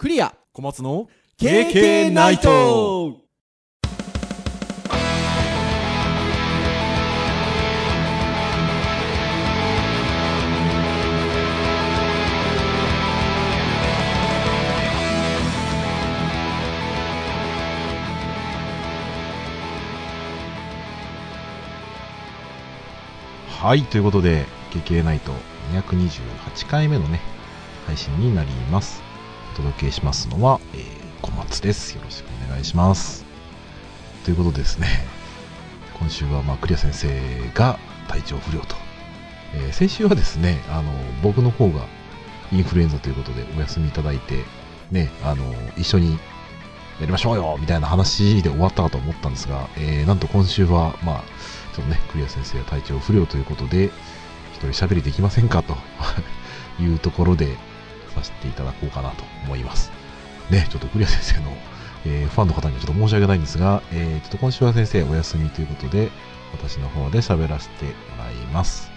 クリア小松の KK ナイトはい、ということで、KK ナイト228回目のね、配信になります。お届けしますのは、えー小松です。よろしくお願いします。ということでですね、今週は、まあ、クリア先生が体調不良と。えー先週はですね、あの、僕の方がインフルエンザということでお休みいただいて、ね、あの、一緒にやりましょうよみたいな話で終わったかと思ったんですが、えーなんと今週は、まあ、ちょっとね、クリア先生が体調不良ということで、一人喋りできませんかと いうところでさせていただこうかなと思います。ね、ちょっとクリア先生の、えーファンの方にはちょっと申し訳ないんですが、えーちょっと今週は先生お休みということで、私の方で喋らせてもらいます。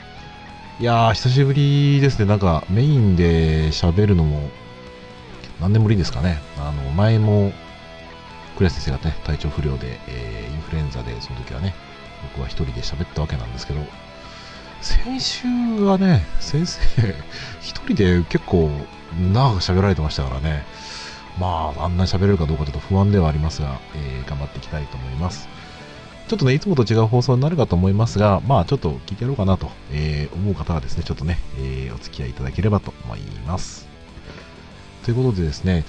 いやー、久しぶりですね。なんかメインで喋るのも何年ぶりですかね。あの、前も、クリア先生がね、体調不良で、えーインフルエンザで、その時はね、僕は一人で喋ったわけなんですけど、先週はね、先生、一人で結構長く喋られてましたからね、まあ、あんなに喋れるかどうかちょっと不安ではありますが、えー頑張っていきたいと思います。ちょっとね、いつもと違う放送になるかと思いますが、まあ、ちょっと聞いてやろうかなと、えー思う方はですね、ちょっとね、えーお付き合いいただければと思います。ということでですね、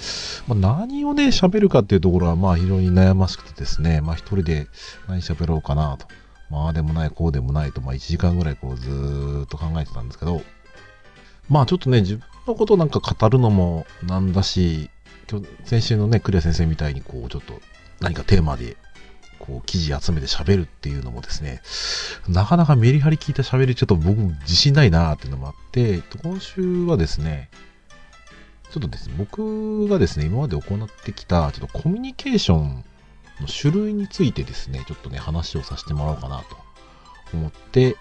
まあ、何をね、喋るかっていうところは、まあ、非常に悩ましくてですね、まあ、一人で何喋ろうかなと。まあでもない、こうでもないと、まあ1時間ぐらいこうずーっと考えてたんですけど、まあちょっとね、のことなんか語るのもなんだし、今日先週のね、クリア先生みたいにこうちょっと何かテーマでこう記事集めて喋るっていうのもですね、なかなかメリハリ効いた喋りちょっと僕自信ないなーっていうのもあって、今週はですね、ちょっとですね、僕がですね、今まで行ってきた、ちょっとコミュニケーションの種類についてですね、ちょっとね、話をさせてもらおうかなと思って、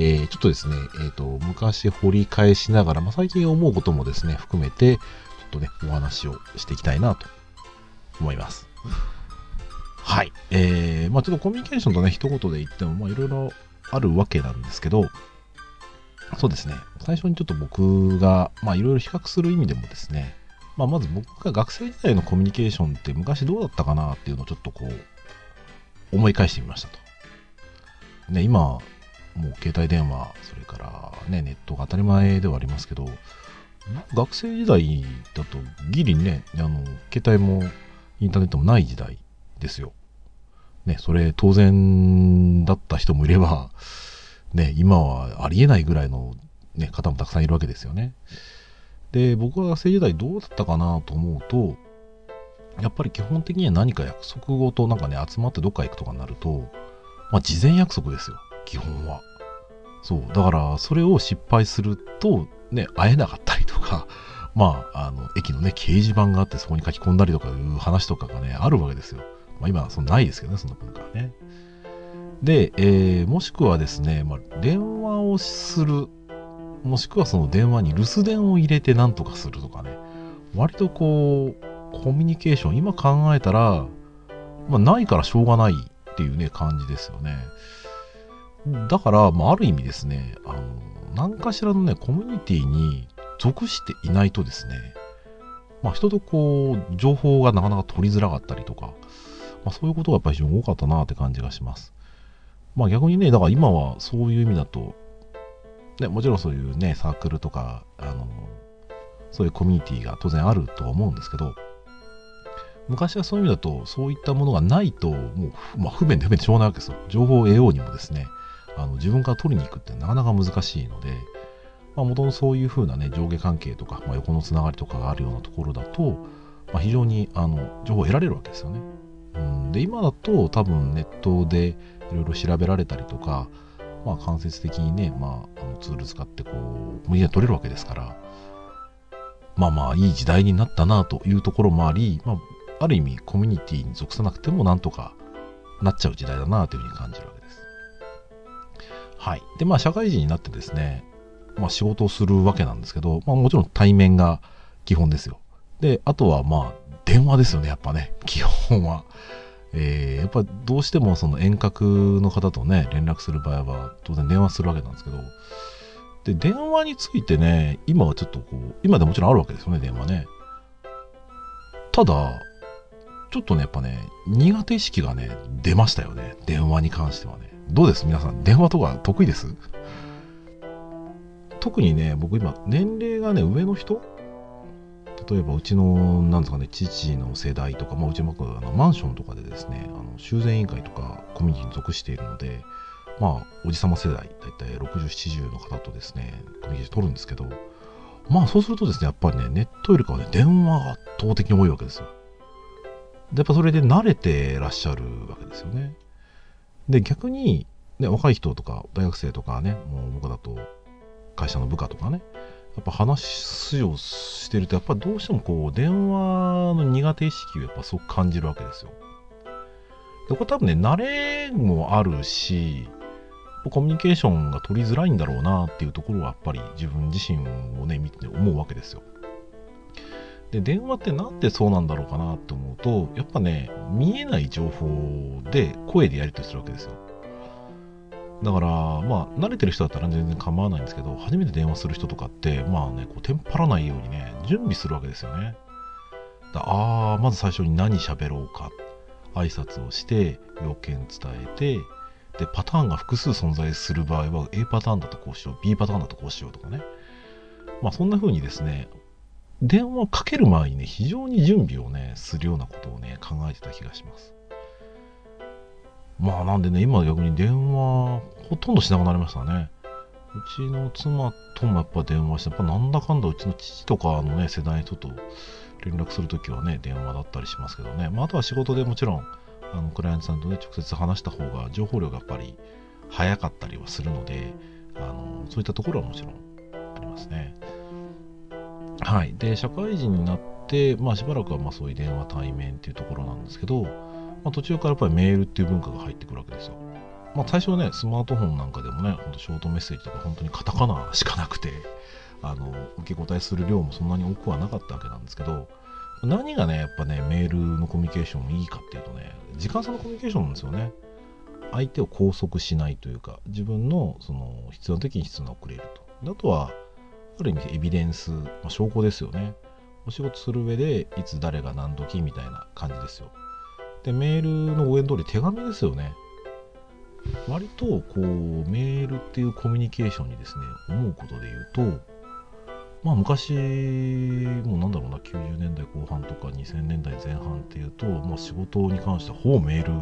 えーちょっとですね、えっ、と、昔掘り返しながら、まあ、最近思うこともですね、含めて、ちょっとね、お話をしていきたいなと思います。はい。えー、まあちょっとコミュニケーションとね、一言で言っても、まあいろいろあるわけなんですけど、そうですね、最初にちょっと僕が、まあいろいろ比較する意味でもですね、まあ、まず僕が学生時代のコミュニケーションって昔どうだったかなっていうのをちょっとこう思い返してみましたと。ね、今、もう携帯電話、それからね、ネットが当たり前ではありますけど、学生時代だとギリね、あの、携帯もインターネットもない時代ですよ。ね、それ当然だった人もいれば、ね、今はありえないぐらいの、ね、方もたくさんいるわけですよね。で、僕は学生時代どうだったかなと思うと、やっぱり基本的には何か約束事なんかね、集まってどっか行くとかになると、まあ事前約束ですよ、基本は。そう。だから、それを失敗すると、ね、会えなかったりとか、まあ、あの、駅のね、掲示板があってそこに書き込んだりとかいう話とかがね、あるわけですよ。まあ今そんなないですけどね、そんな文化はね。で、えーもしくはですね、まあ、電話をするもしくはその電話に留守電を入れて何とかするとかね、割とこう、コミュニケーション、今考えたら、まあ、ないからしょうがないっていうね、感じですよね。だから、まあ、ある意味ですね、あの、何かしらのね、コミュニティに属していないとですね、まあ、人とこう、情報がなかなか取りづらかったりとか、まあ、そういうことがやっぱり非常に多かったなって感じがします。まあ、逆にね、だから今はそういう意味だと、ね、もちろんそういうね、サークルとか、あの、そういうコミュニティが当然あるとは思うんですけど、昔はそういう意味だと、そういったものがないと、もう、まあ、不便で不便でしょうがないわけですよ。情報を得ようにもですね、あの自分から取りに行くってなかなか難しいので、まあ、元々そういうふうなね、上下関係とか、まあ、横のつながりとかがあるようなところだと、まあ、非常にあの情報を得られるわけですよね。うん、で、今だと多分ネットでいろいろ調べられたりとか、まあ、間接的にね、まあ、あのツール使ってこう、コミュニケーション取れるわけですから、まあまあ、いい時代になったなというところもあり、まあ、ある意味、コミュニティに属さなくてもなんとかなっちゃう時代だなというふうに感じるわけです。はい。で、まあ、社会人になってですね、まあ、仕事をするわけなんですけど、まあ、もちろん対面が基本ですよ。で、あとはまあ、電話ですよね、やっぱね、基本は。えー、やっぱどうしてもその遠隔の方とね、連絡する場合は当然電話するわけなんですけど、で、電話についてね、今はちょっとこう、今でもちろんあるわけですよね、電話ね。ただ、ちょっとね、やっぱね、苦手意識がね、出ましたよね。電話に関してはね。どうです？皆さん、電話とか得意です？特にね、僕今、年齢がね、上の人？例えばうちの、なんですかね、父の世代とか、まあ、うちもあのマンションとかでですね、あの修繕委員会とかコミュニティに属しているので、まあ、おじさま世代、だいたい60、70の方とですね、コミュニティ取るんですけど、まあそうするとですね、やっぱりね、ネットよりかはね、電話が圧倒的に多いわけですよ。で、やっぱそれで慣れてらっしゃるわけですよね。で、逆に、ね、若い人とか、大学生とかね、もう僕だと、会社の部下とかね、やっぱ話をしてると、やっぱどうしてもこう、電話の苦手意識をやっぱすごく感じるわけですよ。で、これ多分ね、慣れもあるし、コミュニケーションが取りづらいんだろうなっていうところはやっぱり自分自身をね、見て思うわけですよ。で、電話ってなんでそうなんだろうかなって思うと、やっぱね、見えない情報で声でやり取りするわけですよ。だから、まあ、慣れてる人だったら全然構わないんですけど、初めて電話する人とかって、まあね、こう、テンパらないようにね、準備するわけですよね。だああ、まず最初に何喋ろうか。挨拶をして、要件伝えて、で、パターンが複数存在する場合は、A パターンだとこうしよう、B パターンだとこうしようとかね。まあ、そんな風にですね、電話かける前にね、非常に準備をね、するようなことをね、考えてた気がします。まあなんでね、今逆に電話、ほとんどしなくなりましたね。うちの妻ともやっぱ電話して、やっぱなんだかんだうちの父とかのね、世代の人と連絡するときはね、電話だったりしますけどね。まああとは仕事でもちろん、あの、クライアントさんとね、直接話した方が情報量がやっぱり早かったりはするので、あの、そういったところはもちろんありますね。はい。で、社会人になって、まあしばらくはまあそういう電話対面っていうところなんですけど、まあ、途中からやっぱりメールっていう文化が入ってくるわけですよ。まあ、最初はね、スマートフォンなんかでもね、ほんとショートメッセージとか本当にカタカナしかなくて、あの、受け答えする量もそんなに多くはなかったわけなんですけど、何がね、やっぱね、メールのコミュニケーションいいかっていうとね、時間差のコミュニケーションなんですよね。相手を拘束しないというか、自分のその必要な時に必要な送れると。あとは、ある意味エビデンス、まあ、証拠ですよね。お仕事する上で、いつ誰が何時みたいな感じですよ。で、メールの応援通り手紙ですよね。割と、こう、メールっていうコミュニケーションにですね、思うことで言うと、まあ昔、もうなんだろうな、90年代後半とか2000年代前半っていうと、まあ仕事に関してはほぼメールが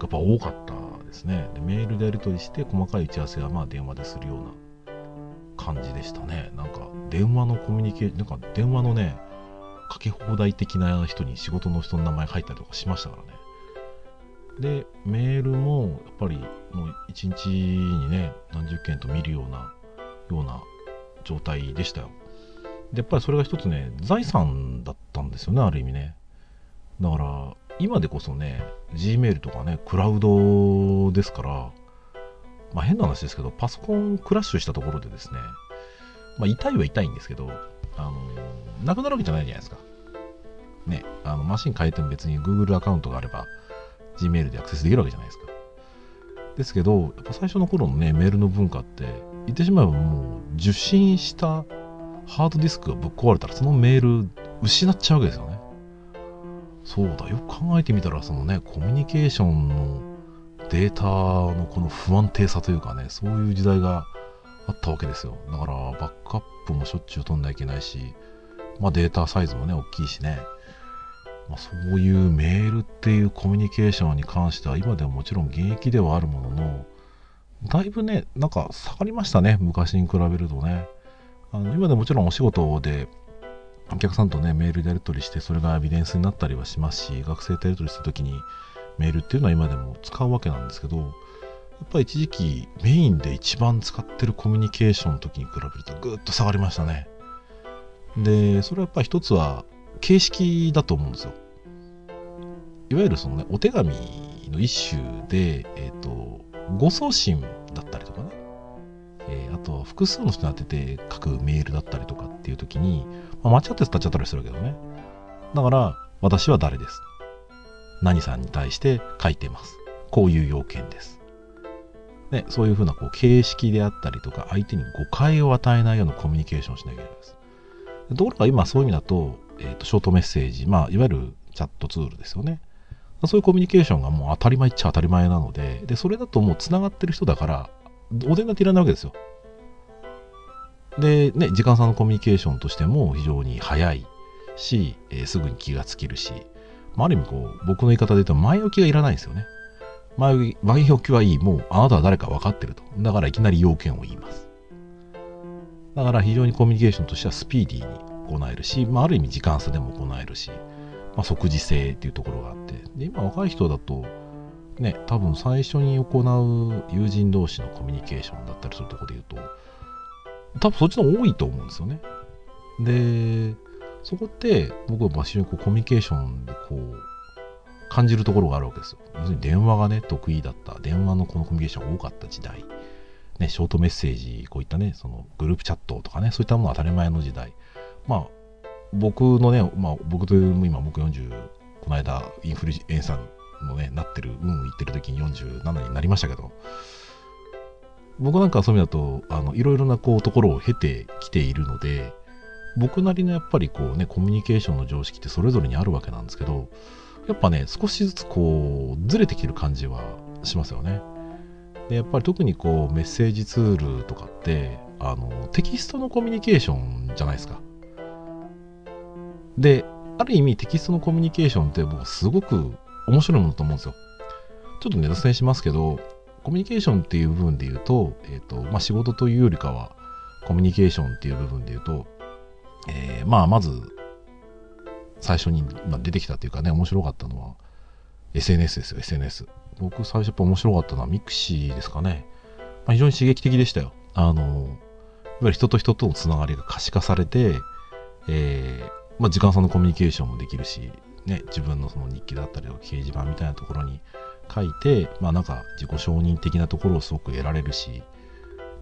やっぱ多かったですね。でメールでやり取りして細かい打ち合わせはまあ電話でするような感じでしたね。なんか電話のコミュニケーション、なんか電話のね、かけ放題的な人に仕事の人の名前書いたりとかしましたからね。で、メールもやっぱりもう一日にね、何十件と見るような、ような状態でしたよ。で、やっぱりそれが一つね、財産だったんですよね、ある意味ね。だから、今でこそね、Gmail とかね、クラウドですから、まあ変な話ですけど、パソコンクラッシュしたところでですね、まあ痛いは痛いんですけど、あの、なくなるわけじゃないじゃないですか。ね、あの、マシン変えても別に Google アカウントがあれば、Gmail でアクセスできるわけじゃないですか。ですけど、やっぱ最初の頃のね、メールの文化って、言ってしまえばもう、受信したハードディスクがぶっ壊れたら、そのメール失っちゃうわけですよね。そうだ、よく考えてみたら、そのね、コミュニケーションのデータのこの不安定さというかね、そういう時代があったわけですよ。だから、バックアップもしょっちゅう取んなきゃいけないし、まあデータサイズもね、大きいしね。まあ、そういうメールっていうコミュニケーションに関しては今でももちろん現役ではあるものの、だいぶね、なんか下がりましたね、昔に比べるとね。あの今でもちろんお仕事でお客さんとね、メールでやり取りして、それがエビデンスになったりはしますし、学生とやり取りするときにメールっていうのは今でも使うわけなんですけど、やっぱり一時期メインで一番使ってるコミュニケーションの時に比べるとぐっと下がりましたね。で、それはやっぱり一つは形式だと思うんですよ。いわゆるそのね、お手紙の一種で、えっ、ー、と、誤送信だったりとかね、えー、あとは複数の人に当てて書くメールだったりとかっていう時に、まあ、間違って伝っちゃったりするけどね。だから、私は誰です。何さんに対して書いてます。こういう要件です。ね、そういうふうなこう形式であったりとか、相手に誤解を与えないようなコミュニケーションをしなきゃいけないです。ところが今そういう意味だと、えーと、ショートメッセージ、まあ、いわゆるチャットツールですよね。そういうコミュニケーションがもう当たり前っちゃ当たり前なので、で、それだともう繋がってる人だから、お膳立ていらないわけですよ。で、ね、時間差のコミュニケーションとしても非常に早いし、えーすぐに気がつけるし、まあ、ある意味こう、僕の言い方で言うと前置きがいらないんですよね。前置き前置きはいい。もうあなたは誰か分かってると。だからいきなり要件を言います。だから非常にコミュニケーションとしてはスピーディーに行えるし、まあ、ある意味時間差でも行えるし、まあ、即時性っていうところがあって。で、今若い人だと、ね、多分最初に行う友人同士のコミュニケーションだったりするところで言うと、多分そっちの方が多いと思うんですよね。で、そこって僕は非常にこうコミュニケーションでこう感じるところがあるわけですよ。要するに電話がね、得意だった、電話のこのコミュニケーションが多かった時代、ね、ショートメッセージ、こういったね、そのグループチャットとかね、そういったものが当たり前の時代。まあ、僕のね、まあ僕という今僕40、この間インフルエンサーのね、なってる、うん、言ってる時に47になりましたけど、僕なんかはそういう意味だと、あの、いろいろなこうところを経てきているので、僕なりのやっぱりこうね、コミュニケーションの常識ってそれぞれにあるわけなんですけど、やっぱね、少しずつこう、ずれてきてる感じはしますよね。で、やっぱり特にこう、メッセージツールとかって、あの、テキストのコミュニケーションじゃないですか。で、ある意味テキストのコミュニケーションって僕すごく面白いものと思うんですよ。ちょっとね、脱線しますけど、コミュニケーションっていう部分で言うと、えっ、と、まあ、仕事というよりかは、コミュニケーションっていう部分で言うと、えーまあ、まず、最初に出てきたっていうかね、面白かったのは、SNS ですよ、SNS。僕、最初やっぱ面白かったのは mixi ですかね。まあ、非常に刺激的でしたよ。あの、いわゆる人と人とのつながりが可視化されて、えーまあ、時間差のコミュニケーションもできるし、ね、自分のその日記だったりとか掲示板みたいなところに書いて、まあなんか自己承認的なところをすごく得られるし、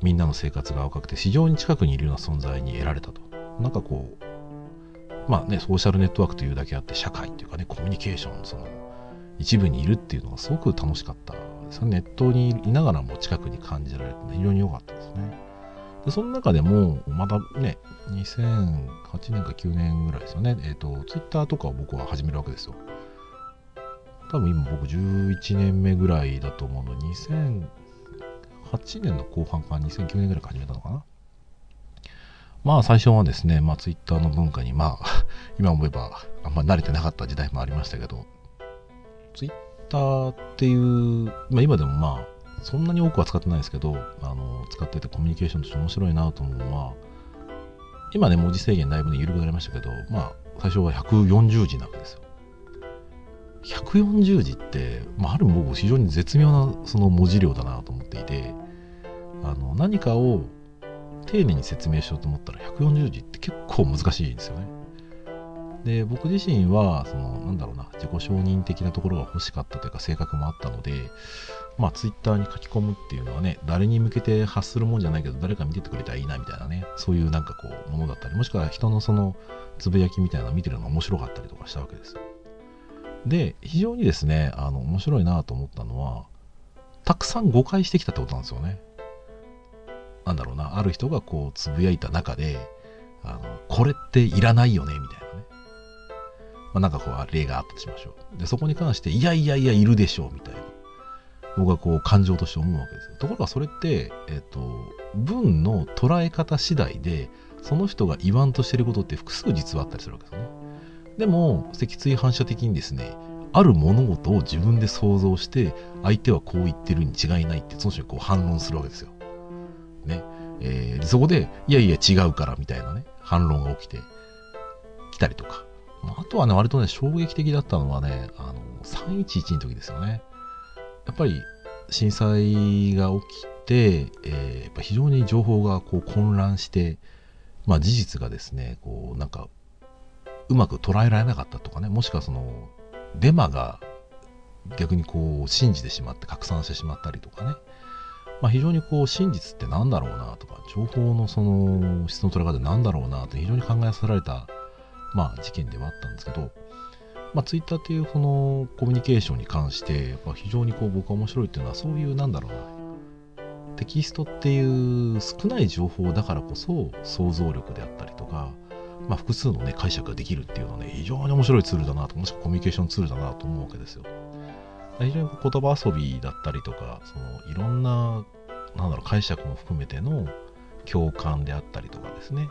みんなの生活が若くて非常に近くにいるような存在に得られたと。なんかこう、まあね、ソーシャルネットワークというだけあって、社会っていうかね、コミュニケーション、その、一部にいるっていうのがすごく楽しかったですネットにいながらも近くに感じられて、非常に良かったですね。で、その中でも、まだね、2008年か9年ぐらいですよね。えっ、と、ツイッターとかを僕は始めるわけですよ。多分今僕11年目ぐらいだと思うので、2008年の後半か2009年ぐらいか始めたのかな。まあ最初はですね、まあツイッターの文化に、まあ 今思えばあんまり慣れてなかった時代もありましたけど、ツイッターっていう、まあ今でもまあそんなに多くは使ってないですけど、あの、使っててコミュニケーションとして面白いなと思うのは、今ね、文字制限だいぶね、緩くなりましたけど、まあ最初は140字なわけですよ。140字って、まあ、ある僕非常に絶妙なその文字量だなと思っていて、あの、何かを丁寧に説明しようと思ったら140字って結構難しいんですよね。で、僕自身は、その、なんだろうな、自己承認的なところが欲しかったというか性格もあったので、まあ、ツイッターに書き込むっていうのはね、誰に向けて発するもんじゃないけど、誰か見ててくれたらいいなみたいなね、そういうなんかこう、ものだったり、もしくは人のその、つぶやきみたいなの見てるのが面白かったりとかしたわけです。で、非常にですね、あの、面白いなと思ったのは、たくさん誤解してきたってことなんですよね。なんだろうな、ある人がこう、つぶやいた中で、あの、これっていらないよね、みたいなね。まあ、なんかこう、例があったとしましょう。で、そこに関して、いやいやいや、いるでしょう、みたいな。僕はこう、感情として思うわけですよ。ところがそれって、えっと、文の捉え方次第で、その人が言わんとしてることって複数実はあったりするわけですよね。でも、脊椎反射的にですね、ある物事を自分で想像して、相手はこう言ってるに違いないって、その人にこう反論するわけですよ。ね。えーそこで、いやいや違うからみたいなね、反論が起きてきたりとか。ああとはね、割とね、衝撃的だったのはね、あの、311の時ですよね。やっぱり、震災が起きて、えーやっぱ非常に情報がこう混乱して、まあ事実がですね、こう、なんか、うまく捉えられなかったとかね、もしくはその、デマが逆にこう信じてしまって拡散してしまったりとかね。まあ、非常にこう真実って何だろうなとか情報のその質の取り方って何だろうなって非常に考えさせられた、まあ、事件ではあったんですけど、まあ、ツイッターっていうこのコミュニケーションに関してやっぱ非常にこう僕は面白いっていうのはそういうなんだろうなテキストっていう少ない情報だからこそ想像力であったりとか、まあ、複数の、ね、解釈ができるっていうのはね非常に面白いツールだなともしくはコミュニケーションツールだなと思うわけですよ。非常に言葉遊びだったりとかそのいろんななんだろう解釈も含めての共感であったりとかですね。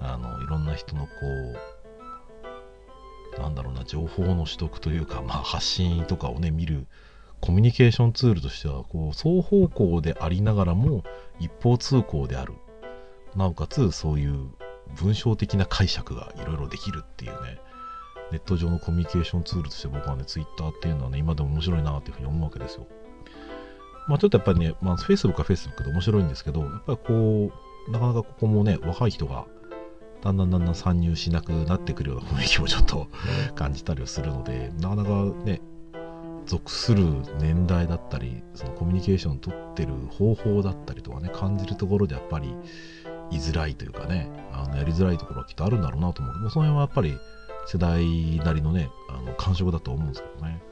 あのいろんな人のこうなんだろうな情報の取得というか、まあ、発信とかをね見るコミュニケーションツールとしてはこう双方向でありながらも一方通行である。なおかつそういう文章的な解釈がいろいろできるっていうね。ネット上のコミュニケーションツールとして僕はねツイッターっていうのはね今でも面白いなっていうふうに思うわけですよ。まあちょっとやっぱりね、まあ、Facebook は Facebook で面白いんですけどやっぱりこうなかなかここもね若い人がだんだんだんだん参入しなくなってくるような雰囲気もちょっと感じたりはするのでなかなかね属する年代だったりそのコミュニケーションをとってる方法だったりとかね感じるところでやっぱり居づらいというかねあのやりづらいところはきっとあるんだろうなと思う。けどその辺はやっぱり世代なりのねあの感触だと思うんですけどね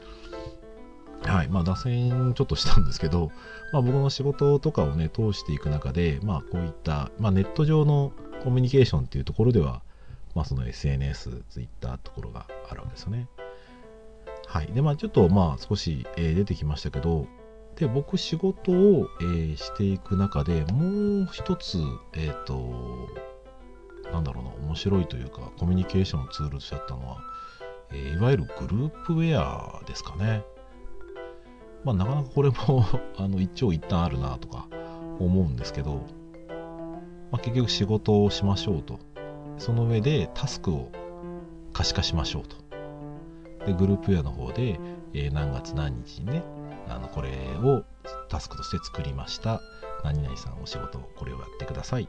はいまあ脱線ちょっとしたんですけど、まあ、僕の仕事とかをね通していく中でまあこういった、まあ、ネット上のコミュニケーションっていうところではまあその SNS、Twitter ところがあるわけですよね。はい。で、まあちょっとまあ少し、えー、出てきましたけど、で、僕仕事を、えー、していく中でもう一つ、えっ、ー、と、なんだろうな、面白いというか、コミュニケーションのツールとしてあったのは、えー、いわゆるグループウェアですかね。まあなかなかこれも あの、一長一短あるなとか思うんですけど、まあ、結局仕事をしましょうと。その上でタスクを可視化しましょうと。でグループウェアの方で、えー、何月何日にねあのこれをタスクとして作りました何々さんお仕事これをやってください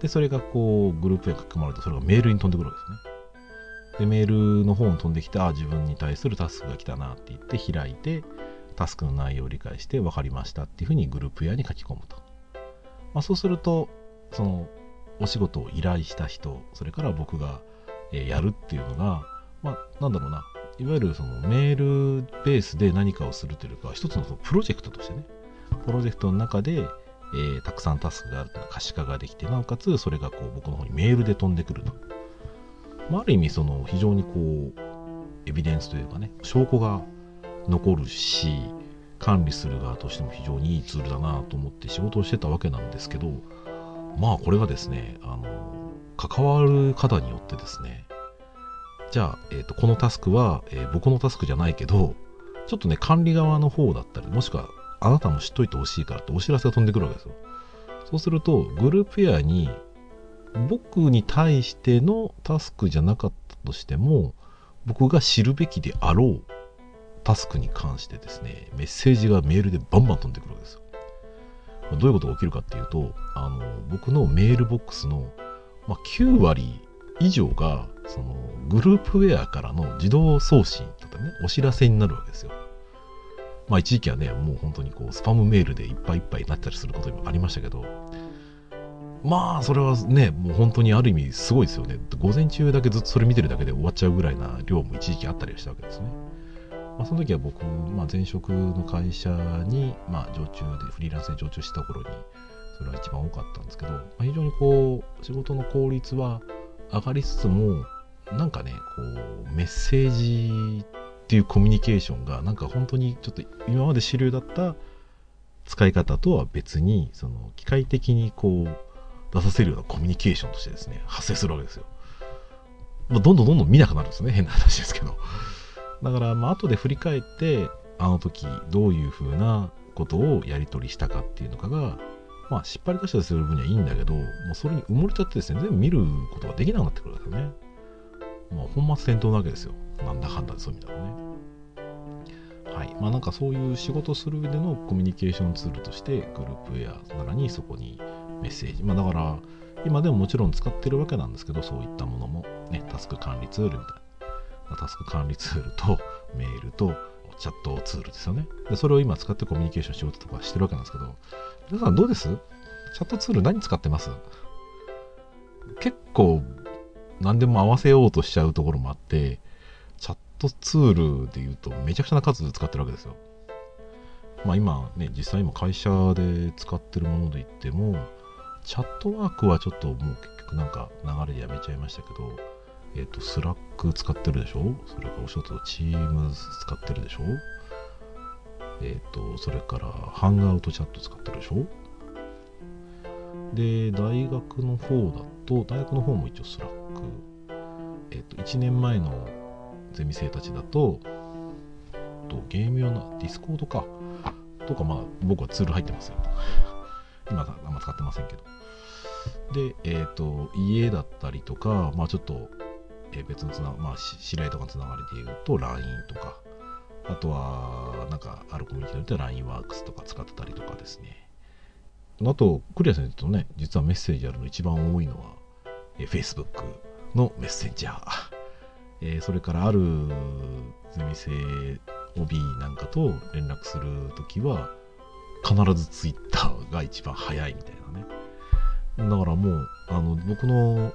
でそれがこうグループウェア書き込まれるとそれがメールに飛んでくるわけですね。でメールの方に飛んできてああ自分に対するタスクが来たなって言って開いてタスクの内容を理解して分かりましたっていうふうにグループウェアに書き込むと、まあ、そうするとそのお仕事を依頼した人それから僕がえやるっていうのがまあなんだろうな。いわゆるそのメールベースで何かをするというか、一つのそのプロジェクトとしてね、プロジェクトの中で、えー、たくさんタスクがあると可視化ができて、なおかつそれがこう僕の方にメールで飛んでくると。まあ、ある意味、その非常にこう、エビデンスというかね、証拠が残るし、管理する側としても非常にいいツールだなと思って仕事をしてたわけなんですけど、まあこれがですね、あの、関わる方によってですね、じゃあ、えーと、このタスクは、えー、僕のタスクじゃないけど、ちょっとね、管理側の方だったり、もしくはあなたも知っといてほしいからってお知らせが飛んでくるわけですよ。そうすると、グループウェアに、僕に対してのタスクじゃなかったとしても、僕が知るべきであろうタスクに関してですね、メッセージがメールでバンバン飛んでくるわけですよ。どういうことが起きるかっていうと、あの僕のメールボックスの、まあ、9割以上がそのグループウェアからの自動送信とかね、お知らせになるわけですよ。まあ一時期はね、もう本当にこうスパムメールでいっぱいいっぱいになったりすることもありましたけど、まあそれはね、もう本当にある意味すごいですよね。午前中だけずっとそれ見てるだけで終わっちゃうぐらいな量も一時期あったりしたわけですね。まあ、その時は僕、まあ、前職の会社に、まあ、常駐でフリーランスで常駐した頃にそれは一番多かったんですけど、まあ、非常にこう仕事の効率は上がりつつもなんかねこうメッセージっていうコミュニケーションがなんか本当にちょっと今まで主流だった使い方とは別にその機械的にこう出させるようなコミュニケーションとしてですね 発生するわけですよ。まあ、どんどんどんどん見なくなるんですね変な話ですけど。だからまあ後で振り返ってあの時どういうふうなことをやり取りしたかっていうのかがまあ、失敗出したりする分にはいいんだけど、もうそれに埋もれちゃってですね、全部見ることができなくなってくるわけですよね。まあ、本末転倒なわけですよ。なんだかんだでそういう意味だとね。はい。まあ、なんかそういう仕事する上でのコミュニケーションツールとして、グループウェアならにそこにメッセージ。まあ、だから、今でももちろん使ってるわけなんですけど、そういったものも、ね、タスク管理ツールみたいな。タスク管理ツールと メールとチャットツールですよね。で、それを今使ってコミュニケーションしようとかしてるわけなんですけど、皆さんどうです？チャットツール何使ってます？結構何でも合わせようとしちゃうところもあって、チャットツールで言うとめちゃくちゃな数使ってるわけですよ。まあ今ね、実際今会社で使ってるもので言っても、 Chatwork はちょっともう結局なんか流れでやめちゃいましたけど、えっ、ー、と、 Slack 使ってるでしょ？それからお仕事チーム使ってるでしょ？えっ、ー、と、それから Hangouts Chat 使ってるでしょ？で、大学の方だと、大学の方も一応 Slack。えっ、ー、と、1年前のゼミ生たちだと、とゲーム用の Discord か。とか、まあ、僕はツール入ってますよ。今あんま使ってませんけど。で、えっ、ー、と、家だったりとか、まあちょっと、えー、別のつな、まあ知り合いとかのつながりで言うと、LINE とか、あとは、なんか、あるコミュニティによっては LINEWorks とか使ってたりとかですね。あと、クリア先生とね、実はメッセージやるの一番多いのは、えー、Facebook のメッセンジャー。えー、それからあるゼミ生 OB なんかと連絡するときは、必ず Twitter が一番早いみたいなね。だからもう、あの、僕の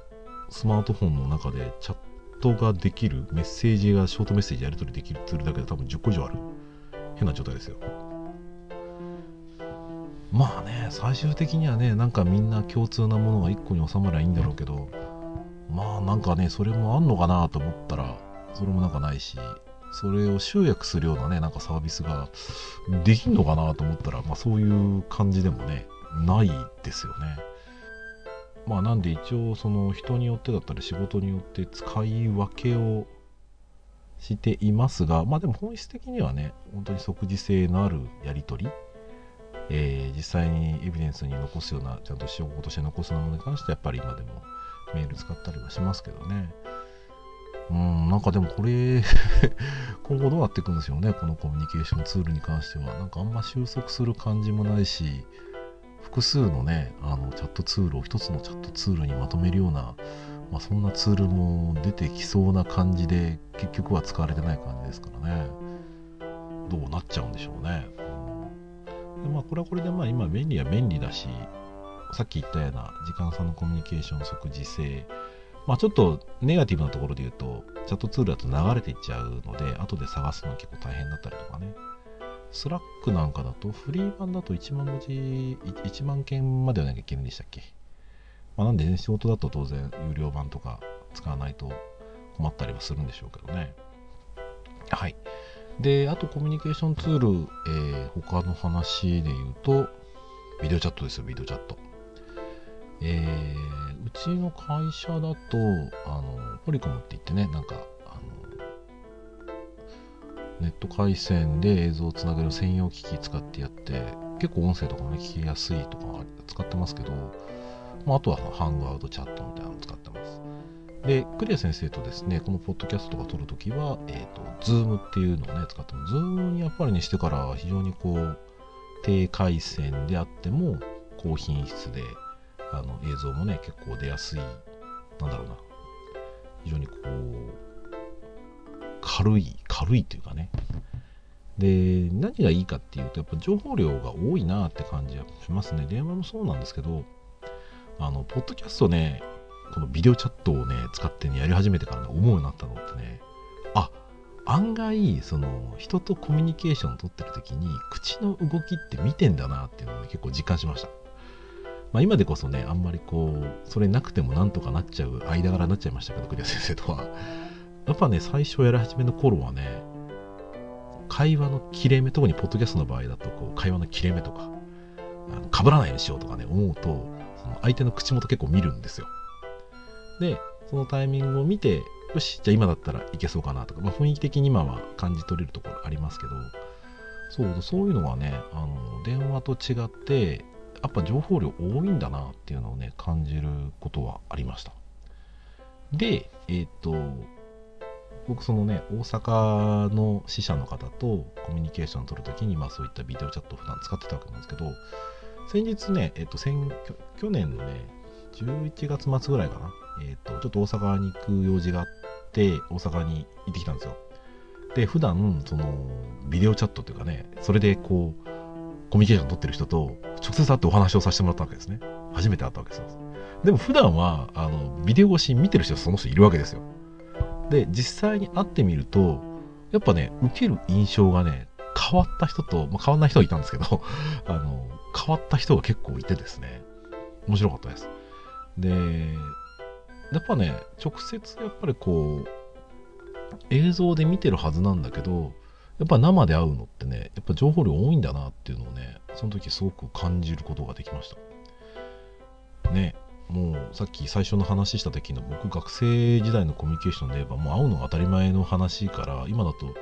スマートフォンの中でチャットができる、メッセージが、ショートメッセージやり取りできるツールだけで多分10個以上ある。変な状態ですよ。まあね、最終的にはね、なんかみんな共通なものが1個に収まりゃいいんだろうけど、まあなんかね、それもあんのかなと思ったら、それもなんかないし、それを集約するようなね、なんかサービスができんのかなと思ったら、まあそういう感じでもね、ないですよね。まあなんで一応その人によってだったり仕事によって使い分けをしていますが、まあでも本質的にはね、本当に即時性のあるやり取り、えー、実際にエビデンスに残すような、ちゃんと仕事として残すようなものに関してやっぱり今でもメール使ったりはしますけどね。うん、なんかでもこれ 今後どうなっていくんですよね、このコミュニケーションツールに関しては。なんかあんま収束する感じもないし、複数のね、あのチャットツールを一つのチャットツールにまとめるような、まあ、そんなツールも出てきそうな感じで、結局は使われてない感じですからね。どうなっちゃうんでしょうね。でまあ、これはこれでまあ今便利は便利だし、さっき言ったような時間差のコミュニケーション即時性、まあ、ちょっとネガティブなところで言うと、チャットツールだと流れていっちゃうので、後で探すの結構大変だったりとかね。 Slack なんかだと、フリー版だと1万文字、1万件までじゃなきゃいけないんでしたっけ？まあ、なんで、ね、仕事だと当然、有料版とか使わないと困ったりはするんでしょうけどね。はい。で、あとコミュニケーションツール、えー、他の話で言うと、ビデオチャットですよ、ビデオチャット。えー、うちの会社だと、あの、ポリコムって言ってね、なんか、あのネット回線で映像をつなげる専用機器使ってやって、結構音声とかもね、聞きやすいとか使ってますけど、まあ、あとは Hangouts Chat みたいなのを使ってます。で、クリア先生とですね、このポッドキャストとか撮るときは、えっ、ー、と、 Zoom っていうのをね、使ってます。 Zoom にやっぱりにしてから非常にこう、低回線であっても高品質で、あの映像もね、結構出やすい、なんだろうな、非常にこう、軽い、軽いというかね。で、何がいいかっていうと、やっぱ情報量が多いなって感じはしますね。電話もそうなんですけど、あの、ポッドキャストね、このビデオチャットをね、使ってね、やり始めてからね、思うようになったのってね、あ、案外、その、人とコミュニケーションを取ってる時に、口の動きって見てんだなっていうのを、ね、結構実感しました。まあ、今でこそね、あんまりこう、それなくてもなんとかなっちゃう間柄になっちゃいましたけど、クリア先生とは。やっぱね、最初やり始めの頃はね、会話の切れ目、特にポッドキャストの場合だと、こう、会話の切れ目とか、あの被らないようにしようとかね、思うと、その相手の口元結構見るんですよ。で、そのタイミングを見て、よし、じゃあ今だったらいけそうかなとか、まあ、雰囲気的に今は感じ取れるところありますけど、そう、そういうのはね、あの、電話と違って、やっぱ情報量多いんだなっていうのをね、感じることはありました。で、えっ、と、僕そのね、大阪の支社の方とコミュニケーションを取るときに、まあそういったビデオチャットを普段使ってたわけなんですけど、先日ね、えっと、先去年のね、11月末ぐらいかな、えっと、ちょっと大阪に行く用事があって、大阪に行ってきたんですよ。で普段そのビデオチャットというかねそれでこうコミュニケーション取ってる人と直接会ってお話をさせてもらったわけですね。初めて会ったわけですでも普段はあのビデオ越し見てる人はその人いるわけですよ。で実際に会ってみるとやっぱね受ける印象がね変わった人と、まあ、変わんない人はいたんですけど あの変わった人が結構いてですね。面白かったです。でやっぱね直接やっぱりこう映像で見てるはずなんだけどやっぱ生で会うのってねやっぱ情報量多いんだなっていうのをねその時すごく感じることができました。ねもうさっき最初の話した時の僕学生時代のコミュニケーションで言えばもう会うのが当たり前の話から今だと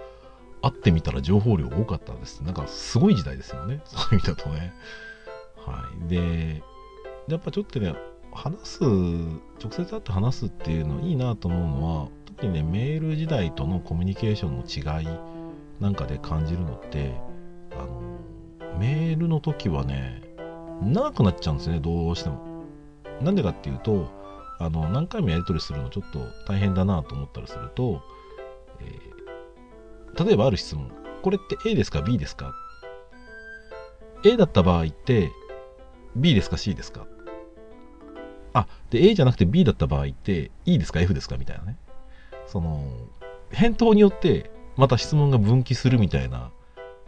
会ってみたら情報量多かったです。なんかすごい時代ですよね。そういう意味だとね。はい。でやっぱちょっとね話す直接会って話すっていうのいいなと思うのは特にねメール時代とのコミュニケーションの違いなんかで感じるのってあのメールの時はね長くなっちゃうんですねどうしても。なんでかっていうとあの何回もやり取りするのちょっと大変だなと思ったりすると、えー、例えばある質問。これって A ですか B ですか？A だった場合って B ですか C ですか？あで A じゃなくて B だった場合って E ですか F ですかみたいなね。その返答によってまた質問が分岐するみたいな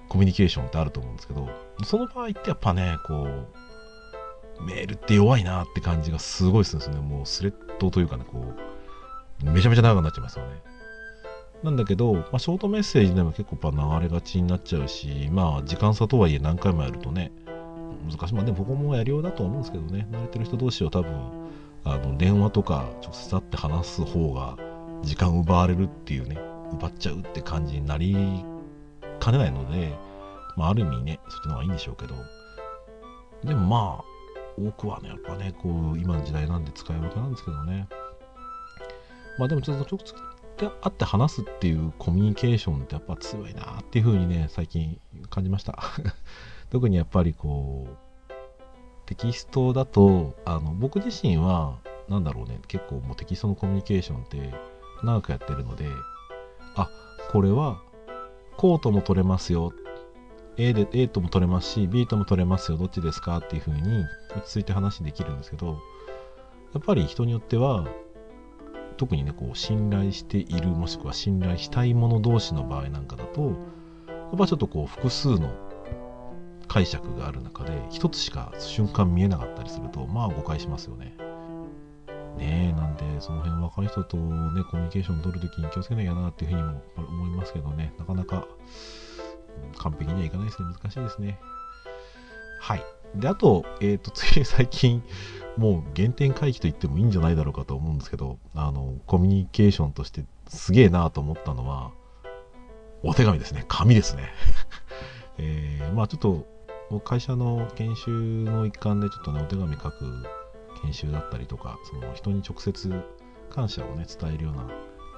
コミュニケーションってあると思うんですけどその場合ってやっぱねこうメールって弱いなって感じがすごいするんですよね。もうスレッドというかねこうめちゃめちゃ長くなっちゃいますよね。なんだけど、まあ、ショートメッセージでも結構やっぱ流れがちになっちゃうしまあ時間差とはいえ何回もやるとね難しい。まあでも僕もやりようだと思うんですけどね。慣れてる人同士は多分あの電話とか直接会って話す方が時間奪われるっていうね。奪っちゃうって感じになりかねないので、まあ、ある意味ねそっちの方がいいんでしょうけど。でもまあ多くはねやっぱねこう今の時代なんで使い分けなんですけどね。まあでもちょっと直接会って話すっていうコミュニケーションってやっぱ強いなっていう風にね最近感じました。特にやっぱりこうテキストだとあの僕自身は何だろうね結構もうテキストのコミュニケーションって長くやってるのであこれはこうとも取れますよ。A, で A とも取れますし B とも取れますよ。どっちですか？っていうふうに落ち着いて話できるんですけどやっぱり人によっては特にねこう信頼しているもしくは信頼したい者同士の場合なんかだとやっぱちょっとこう複数の解釈がある中で一つしか瞬間見えなかったりするとまあ誤解しますよね。ねえなんでその辺若い人とねコミュニケーション取るときに気をつけなきゃなっていうふうにも思いますけどね。なかなか完璧にはいかないですね。難しいですね。はい。であとえっ、ー、とつい最近もう原点回帰と言ってもいいんじゃないだろうかと思うんですけどあのコミュニケーションとしてすげえなと思ったのはお手紙ですね。紙ですね。えー、まあちょっと会社の研修の一環でちょっとねお手紙書く研修だったりとかその人に直接感謝をね伝えるような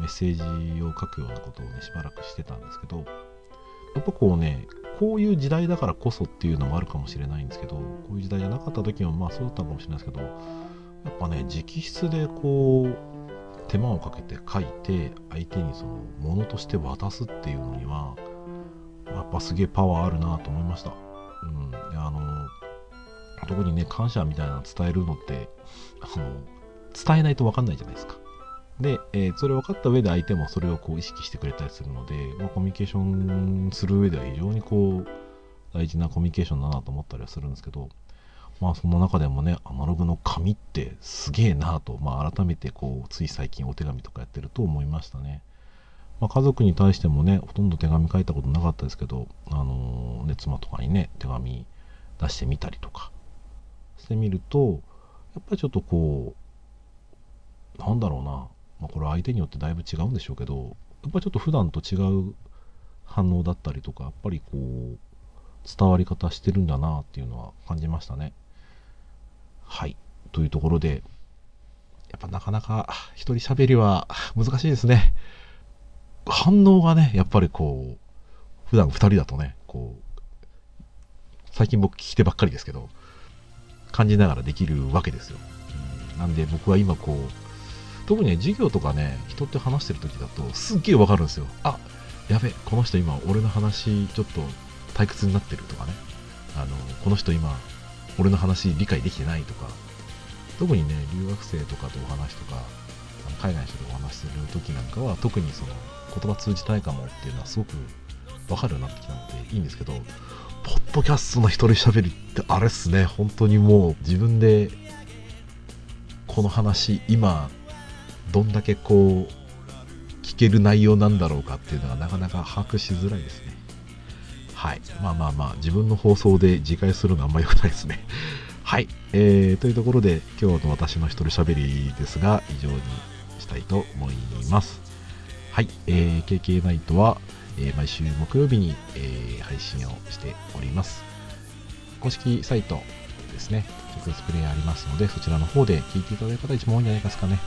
メッセージを書くようなことをねしばらくしてたんですけどやっぱこうねこういう時代だからこそっていうのもあるかもしれないんですけどこういう時代じゃなかった時もまあそうだったのかもしれないですけどやっぱね直筆でこう手間をかけて書いて相手にそのものとして渡すっていうのにはやっぱすげえパワーあるなと思いました。うん、あの特にね、感謝みたいなの伝えるのって、あの、伝えないと分かんないじゃないですか。で、えー、それ分かった上で相手もそれをこう意識してくれたりするので、まあ、コミュニケーションする上では非常にこう、大事なコミュニケーションだなと思ったりはするんですけど、まあそんな中でもね、アナログの紙ってすげえなと、まあ改めてこう、つい最近お手紙とかやってると思いましたね。まあ、家族に対してもね、ほとんど手紙書いたことなかったですけど、あのー、ね、妻とかにね、手紙出してみたりとか、してみるとやっぱりちょっとこうなんだろうな、まあ、これ相手によってだいぶ違うんでしょうけどやっぱりちょっと普段と違う反応だったりとかやっぱりこう伝わり方してるんだなっていうのは感じましたね。はいというところでやっぱなかなか一人喋りは難しいですね。反応がねやっぱりこう普段2人だとねこう最近僕聞き手ばっかりですけど感じながらできるわけですよ。なんで僕は今こう、特にね、授業とかね、人って話してる時だと、すっげえわかるんですよ。あ、やべこの人今俺の話ちょっと退屈になってるとかねあのこの人今俺の話理解できてないとか特にね留学生とかとお話とか海外の人とお話する時なんかは特にその言葉通じないかもっていうのはすごくわかるようになってきたのでいいんですけどポッドキャストの一人喋りってあれっすね。本当にもう自分でこの話今どんだけこう聞ける内容なんだろうかっていうのがなかなか把握しづらいですね。はい。まあまあまあ自分の放送で自戒するのはあんま良くないですね。はい、えー、というところで今日の私の一人喋りですが以上にしたいと思います。はい、えー、KK ナイトは、えー毎週木曜日に、えー配信をしております。公式サイトですね。直接プレイありますのでそちらの方で聞いていただいた方が一番多いんじゃないですかね。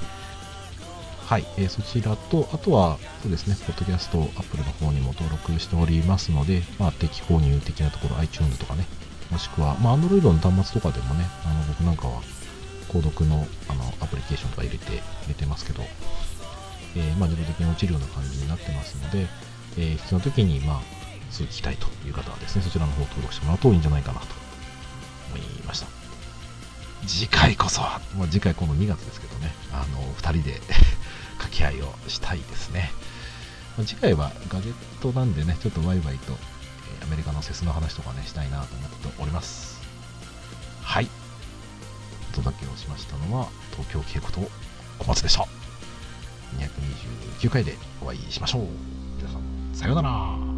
はい、えーそちらと、あとは、そうですね、ポッドキャスト、アップルの方にも登録しておりますので、まあ、定期購入的なところ、iTunes とかね、もしくは、まあ、Android の端末とかでもね、あの僕なんかは、購読のあのアプリケーションとか入れて、入れてますけど、えーまあ、自動的に落ちるような感じになってますので、えー必要な時に、まあ、すぐ聞きたいという方はですね、そちらの方を登録してもらうといいんじゃないかなと思いました。次回こそは、まあ、次回この2月ですけどね、あの、2人で 掛け合いをしたいですね。ま次回はガジェットなんでね、ちょっとワイワイと、えアメリカのセスの話とかね、したいなと思っております。はい。お届けをしましたのは、東京稽古と小松でした。229回でお会いしましょう。皆さん、さようなら。